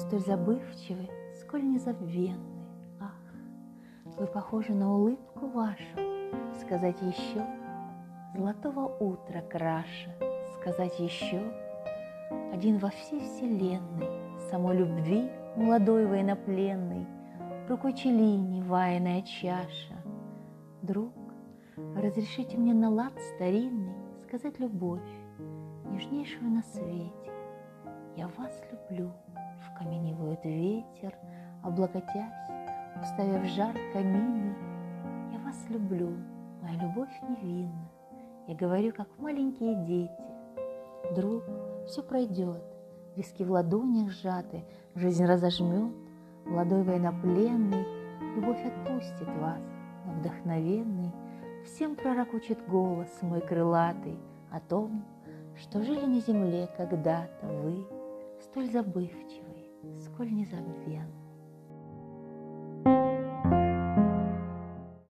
столь забывчивы, сколь незабвенны. Ах, вы похожи на улыбку вашу, сказать еще Золотого утра краша, сказать еще Один во всей вселенной, самой любви молодой военнопленный, Рукой Челини ваяная чаша. Друг, разрешите мне на лад старинный Сказать любовь, нежнейшую на свете. Я вас люблю, вкаменивает ветер, Облокотясь, уставив жар камины. Я вас люблю, моя любовь невинна. Я говорю, как маленькие дети. Друг, все пройдет, виски в ладонях сжаты, Жизнь разожмет, молодой военнопленный, Любовь отпустит вас, но вдохновенный Всем пророкочет голос мой крылатый О том, что жили на земле когда-то вы, Столь забывчивый, сколь незабвенный.